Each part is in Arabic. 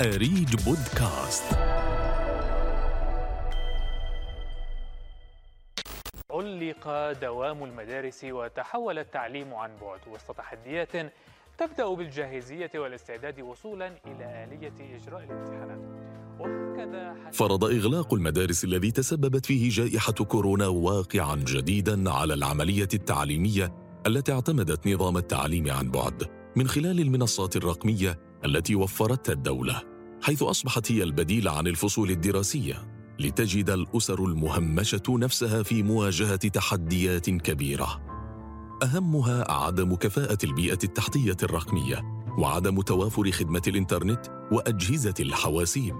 أريج بودكاست. علق دوام المدارس وتحول التعليم عن بعد وسط تحديات تبدأ بالجاهزية والاستعداد وصولا إلى آلية إجراء الامتحانات. وهكذا فرض إغلاق المدارس الذي تسببت فيه جائحة كورونا واقعا جديدا على العملية التعليمية التي اعتمدت نظام التعليم عن بعد من خلال المنصات الرقمية التي وفرتها الدولة. حيث أصبحت هي البديل عن الفصول الدراسية لتجد الأسر المهمشة نفسها في مواجهة تحديات كبيرة. أهمها عدم كفاءة البيئة التحتية الرقمية وعدم توافر خدمة الإنترنت وأجهزة الحواسيب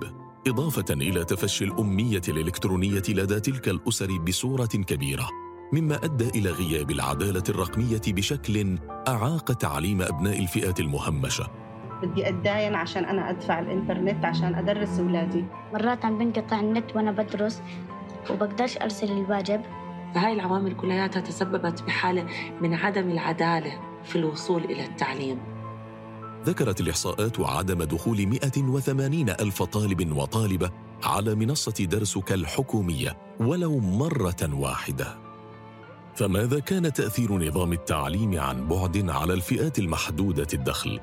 إضافة إلى تفشي الأمية الإلكترونية لدى تلك الأسر بصورة كبيرة مما أدى إلى غياب العدالة الرقمية بشكل أعاق تعليم أبناء الفئات المهمشة. بدي أتداين عشان أنا أدفع الإنترنت عشان أدرس أولادي. مرات بنقطع النت وأنا بدرس وبقدرش أرسل الواجب. فهاي العوامل كلياتها تسببت بحالة من عدم العدالة في الوصول إلى التعليم. ذكرت الإحصاءات عدم دخول 180 ألف طالب وطالبة على منصة درسك الحكومية ولو مرة واحدة. فماذا كان تأثير نظام التعليم عن بعد على الفئات المحدودة الدخل؟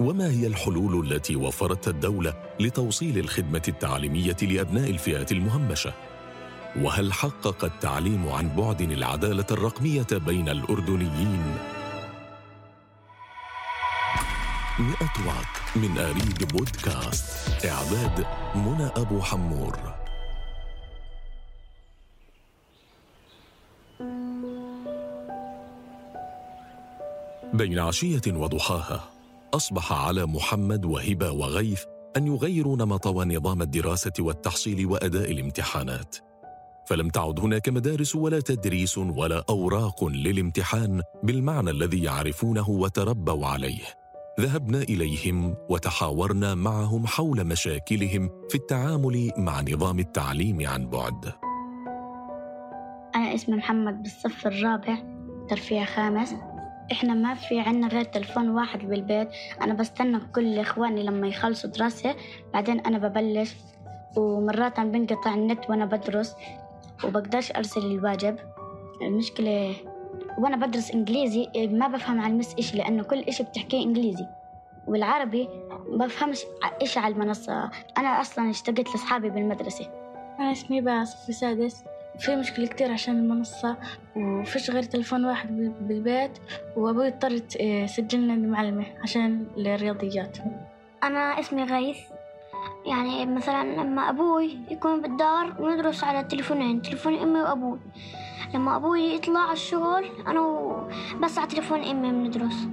وما هي الحلول التي وفرتها الدولة لتوصيل الخدمة التعليمية لأبناء الفئات المهمشة؟ وهل حقق التعليم عن بعد العدالة الرقمية بين الأردنيين؟ مئة وات من أريج بودكاست إعداد منى أبو حمور. بين عشية وضحاها. أصبح على محمد وهبة وغيث أن يغيروا نمط ونظام الدراسة والتحصيل وأداء الامتحانات. فلم تعد هناك مدارس ولا تدريس ولا أوراق للامتحان بالمعنى الذي يعرفونه وتربوا عليه. ذهبنا إليهم وتحاورنا معهم حول مشاكلهم في التعامل مع نظام التعليم عن بعد. أنا اسمي محمد بالصف الرابع ترفيه خامس. إحنا ما في عنا غير تلفون واحد بالبيت. أنا بستنى كل إخواني لما يخلصوا دراسة بعدين أنا ببلش. ومرات بنقطع النت وأنا بدرس وبقدرش أرسل الواجب. المشكلة وأنا بدرس إنجليزي ما بفهم عن المس إشي لأنه كل إشي بتحكيه إنجليزي. والعربي ما بفهمش إيش على المنصة. أنا أصلا اشتقت لأصحابي بالمدرسة. أنا اسمي باس في سادس في مشكلة كتير عشان المنصة وفيش غير تلفون واحد بالبيت وأبوي اضطر يسجلنا المعلمة عشان الرياضيات أنا اسمي غيث. يعني مثلا لما أبوي يكون بالدار وندرس على تليفونين تليفون أمي وأبوي. لما أبوي يطلع على الشغل أنا بس على تليفون أمي بندرس.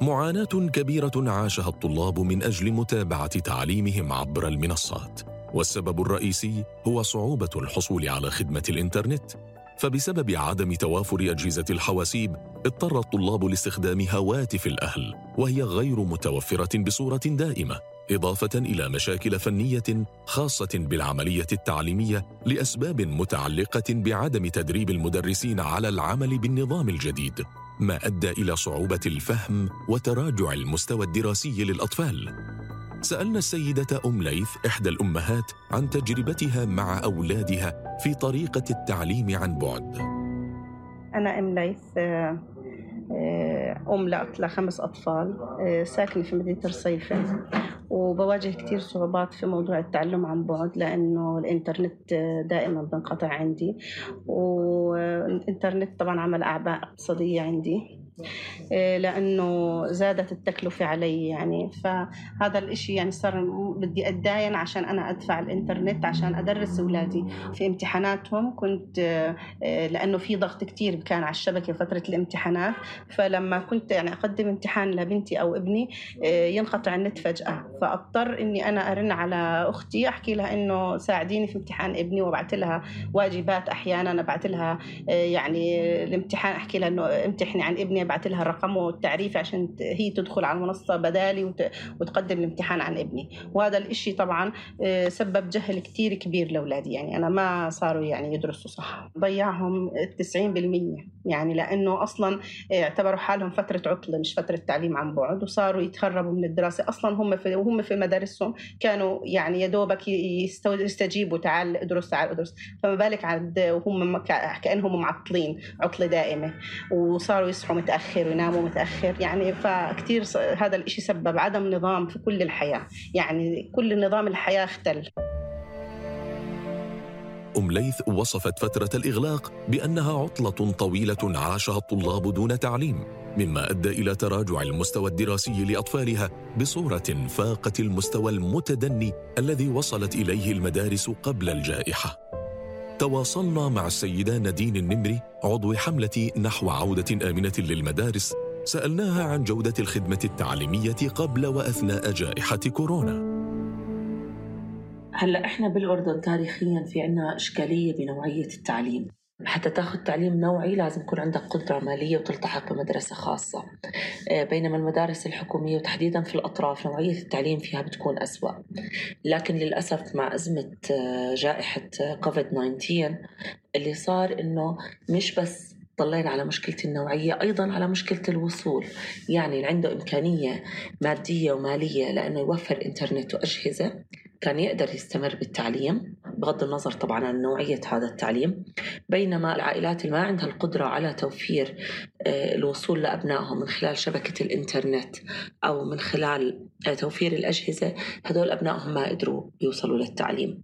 معاناة كبيرة عاشها الطلاب من أجل متابعة تعليمهم عبر المنصات. والسبب الرئيسي هو صعوبة الحصول على خدمة الإنترنت. فبسبب عدم توافر أجهزة الحواسيب اضطر الطلاب لاستخدام هواتف الأهل وهي غير متوفرة بصورة دائمة إضافة إلى مشاكل فنية خاصة بالعملية التعليمية لأسباب متعلقة بعدم تدريب المدرسين على العمل بالنظام الجديد ما أدى إلى صعوبة الفهم وتراجع المستوى الدراسي للأطفال. سألنا السيدة أم ليث إحدى الأمهات عن تجربتها مع أولادها في طريقة التعليم عن بعد. أنا أم ليث آه، آه، أم لخمس أطفال آه، ساكنة في مدينة رصيفه وبواجه كثير صعوبات في موضوع التعلم عن بعد لأنه الإنترنت دائما بنقطع عندي. والإنترنت طبعا عمل أعباء اقتصادية عندي. لأنه زادت التكلفة علي يعني. فهذا الإشي يعني صار بدي أتداين عشان أنا أدفع الإنترنت عشان أدرس أولادي. في امتحاناتهم كنت إيه، لأنه في ضغط كتير كان على الشبكة فترة الامتحانات. فلما كنت يعني أقدم امتحان لبنتي أو ابني إيه، ينقطع النت فجأة. فأضطر إني أنا أرن على أختي أحكي لها إنه ساعديني في امتحان ابني وأبعث لها واجبات أحيانا أبعث لها يعني الامتحان أحكي لها إنه امتحني عن ابني يبعث لها الرقم والتعريفي عشان هي تدخل على المنصة بدالي وتقدم الامتحان عن ابني. وهذا الإشي طبعا آه، سبب جهل كتير كبير لأولادي. يعني أنا ما صاروا يعني يدرسوا صح. ضيعهم 90% يعني لأنه أصلا اعتبروا حالهم فترة عطلة مش فترة تعليم عن بعد. وصاروا يتهربوا من الدراسة. أصلا هم في وهم في مدارسهم كانوا يعني يا دوبك يستجيبوا تعال ادرس تعال ادرس. فما بالك عاد وهم كأنهم معطلين عطلة دائمة. وصاروا يصحوا متأخر. ويناموا متأخر. يعني فكتير هذا الإشي سبب عدم نظام في كل الحياة. يعني كل نظام الحياة اختل. أم ليث وصفت فترة الإغلاق بأنها عطلة طويلة عاشها الطلاب دون تعليم مما أدى إلى تراجع المستوى الدراسي لأطفالها بصورة فاقت المستوى المتدني الذي وصلت إليه المدارس قبل الجائحة. تواصلنا مع السيدة نادين النمري عضو حملة نحو عودة آمنة للمدارس سألناها عن جودة الخدمة التعليمية قبل وأثناء جائحة كورونا. هلا إحنا بالأردن تاريخيا في عنا إشكالية بنوعية التعليم. حتى تاخذ تعليم نوعي لازم يكون عندك قدرة مالية وتلتحق بمدرسة خاصة. آه، بينما المدارس الحكومية وتحديدا في الأطراف نوعية التعليم فيها بتكون أسوأ. لكن للأسف مع أزمة آه، جائحة كوفيد 19 اللي صار إنه مش بس طلعنا على مشكلة النوعية أيضا على مشكلة الوصول. يعني اللي عنده إمكانية مادية ومالية لأنه يوفر إنترنت وأجهزة. كان يقدر يستمر بالتعليم بغض النظر طبعا عن نوعية هذا التعليم بينما العائلات اللي ما عندها القدرة على توفير آه، الوصول لأبنائهم من خلال شبكة الإنترنت أو من خلال آه، توفير الأجهزة هدول أبنائهم ما قدروا يوصلوا للتعليم.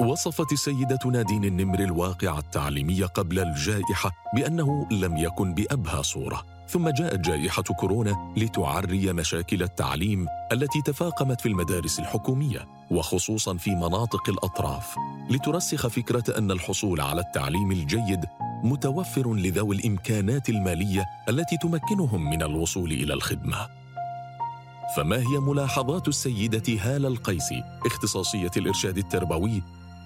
وصفت السيدة نادين النمر الواقع التعليمي قبل الجائحة بأنه لم يكن بأبهى صورة. ثم جاءت جائحة كورونا لتعري مشاكل التعليم التي تفاقمت في المدارس الحكومية وخصوصا في مناطق الأطراف. لترسخ فكرة أن الحصول على التعليم الجيد متوفر لذوي الإمكانات المالية التي تمكنهم من الوصول إلى الخدمة. فما هي ملاحظات السيدة هالة القيسي اختصاصية الإرشاد التربوي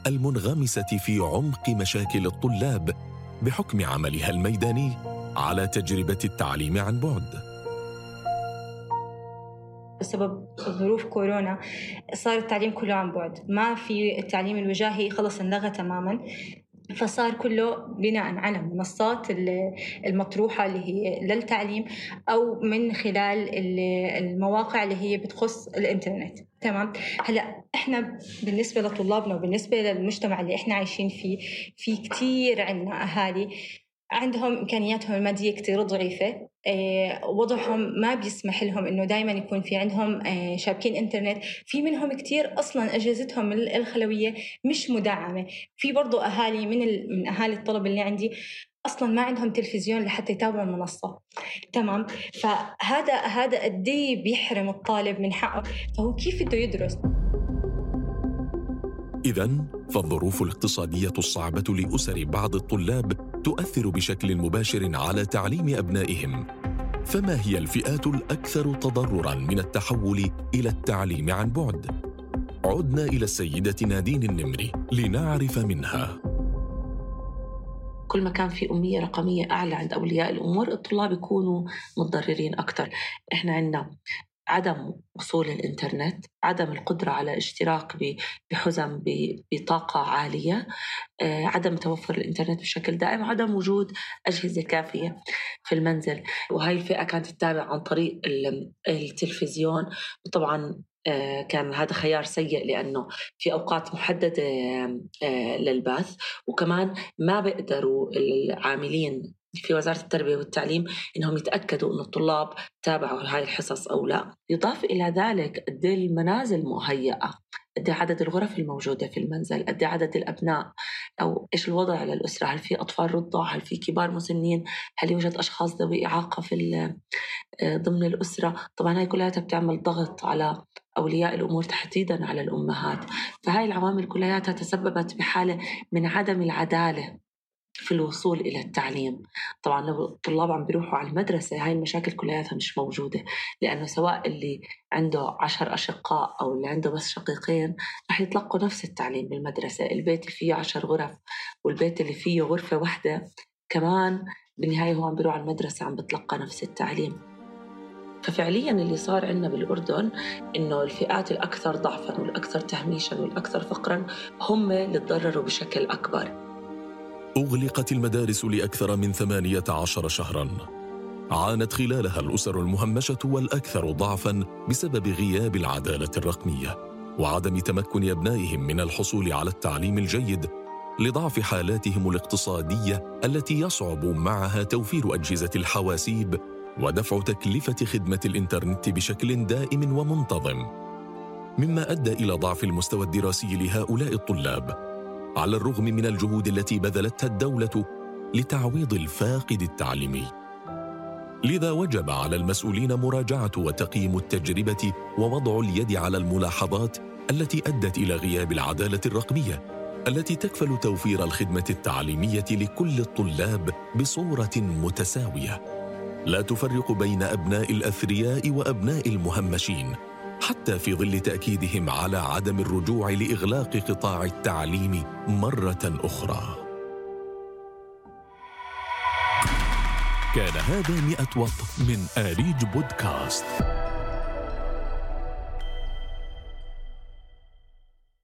المنغمسة في عمق مشاكل الطلاب بحكم عملها الميداني؟ على تجربة التعليم عن بعد. بسبب ظروف كورونا صار التعليم كله عن بعد. ما في التعليم الوجاهي خلص انلغى تماما. فصار كله بناء على المنصات المطروحة اللي هي للتعليم أو من خلال المواقع اللي هي بتخص الإنترنت. تمام؟ هلأ إحنا بالنسبة لطلابنا وبالنسبة للمجتمع اللي إحنا عايشين فيه في كثير عندنا أهالي عندهم إمكانياتهم المادية كتير ضعيفة آه، وضعهم ما بيسمح لهم إنه دائما يكون في عندهم آه، شابكين إنترنت. في منهم كتير أصلا أجهزتهم الخلوية مش مدعمة. في برضو أهالي من, من أهالي الطلب اللي عندي أصلا ما عندهم تلفزيون لحتى يتابعوا المنصة. تمام؟ فهذا هذا قد إيه بيحرم الطالب من حقه؟ فهو كيف بده يدرس؟ إذا فالظروف الاقتصادية الصعبة لأسر بعض الطلاب تؤثر بشكل مباشر على تعليم أبنائهم. فما هي الفئات الأكثر تضرراً من التحول إلى التعليم عن بعد؟ عدنا إلى السيدة نادين النمري لنعرف منها. كل ما كان في أمية رقمية أعلى عند أولياء الأمور الطلاب يكونوا متضررين أكثر إحنا عندنا عدم وصول الإنترنت عدم القدرة على اشتراك بحزم بطاقة عالية آه، عدم توفر الإنترنت بشكل دائم عدم وجود أجهزة كافية في المنزل. وهي الفئة كانت تتابع عن طريق التلفزيون. وطبعا آه، كان هذا خيار سيء لأنه في أوقات محددة آه، للبث. وكمان ما بيقدروا العاملين في وزارة التربية والتعليم إنهم يتأكدوا أن الطلاب تابعوا هاي الحصص أو لا. يضاف إلى ذلك قد إيه المنازل مهيئة قد إيه عدد الغرف الموجودة في المنزل قد إيه عدد الأبناء أو إيش الوضع للأسرة؟ هل في أطفال رضع؟ هل في كبار مسنين؟ هل يوجد أشخاص ذوي إعاقة في آه، ضمن الأسرة؟ طبعا هاي كلها بتعمل ضغط على أولياء الأمور تحديدا على الأمهات. فهاي العوامل كلها تسببت بحالة من عدم العدالة. في الوصول إلى التعليم. طبعا لو الطلاب عم بيروحوا على المدرسة هاي المشاكل كلياتها مش موجودة. لأنه سواء اللي عنده عشر أشقاء أو اللي عنده بس شقيقين رح يتلقوا نفس التعليم بالمدرسة. البيت اللي فيه عشر غرف والبيت اللي فيه غرفة واحدة كمان بالنهاية هو عم بيروح على المدرسة عم بتلقى نفس التعليم. ففعليا اللي صار عندنا بالأردن إنه الفئات الأكثر ضعفا والأكثر تهميشا والأكثر فقرا هم اللي تضرروا بشكل أكبر. أغلقت المدارس لأكثر من 18 شهراً. عانت خلالها الأسر المهمشة والأكثر ضعفاً بسبب غياب العدالة الرقمية وعدم تمكن أبنائهم من الحصول على التعليم الجيد لضعف حالاتهم الاقتصادية التي يصعب معها توفير أجهزة الحواسيب ودفع تكلفة خدمة الإنترنت بشكل دائم ومنتظم. مما أدى إلى ضعف المستوى الدراسي لهؤلاء الطلاب على الرغم من الجهود التي بذلتها الدولة لتعويض الفاقد التعليمي. لذا وجب على المسؤولين مراجعة وتقييم التجربة ووضع اليد على الملاحظات التي أدت إلى غياب العدالة الرقمية التي تكفل توفير الخدمة التعليمية لكل الطلاب بصورة متساوية. لا تفرق بين أبناء الأثرياء وأبناء المهمشين. حتى في ظل تأكيدهم على عدم الرجوع لإغلاق قطاع التعليم مرة أخرى. كان هذا مئة وط من آليج بودكاست.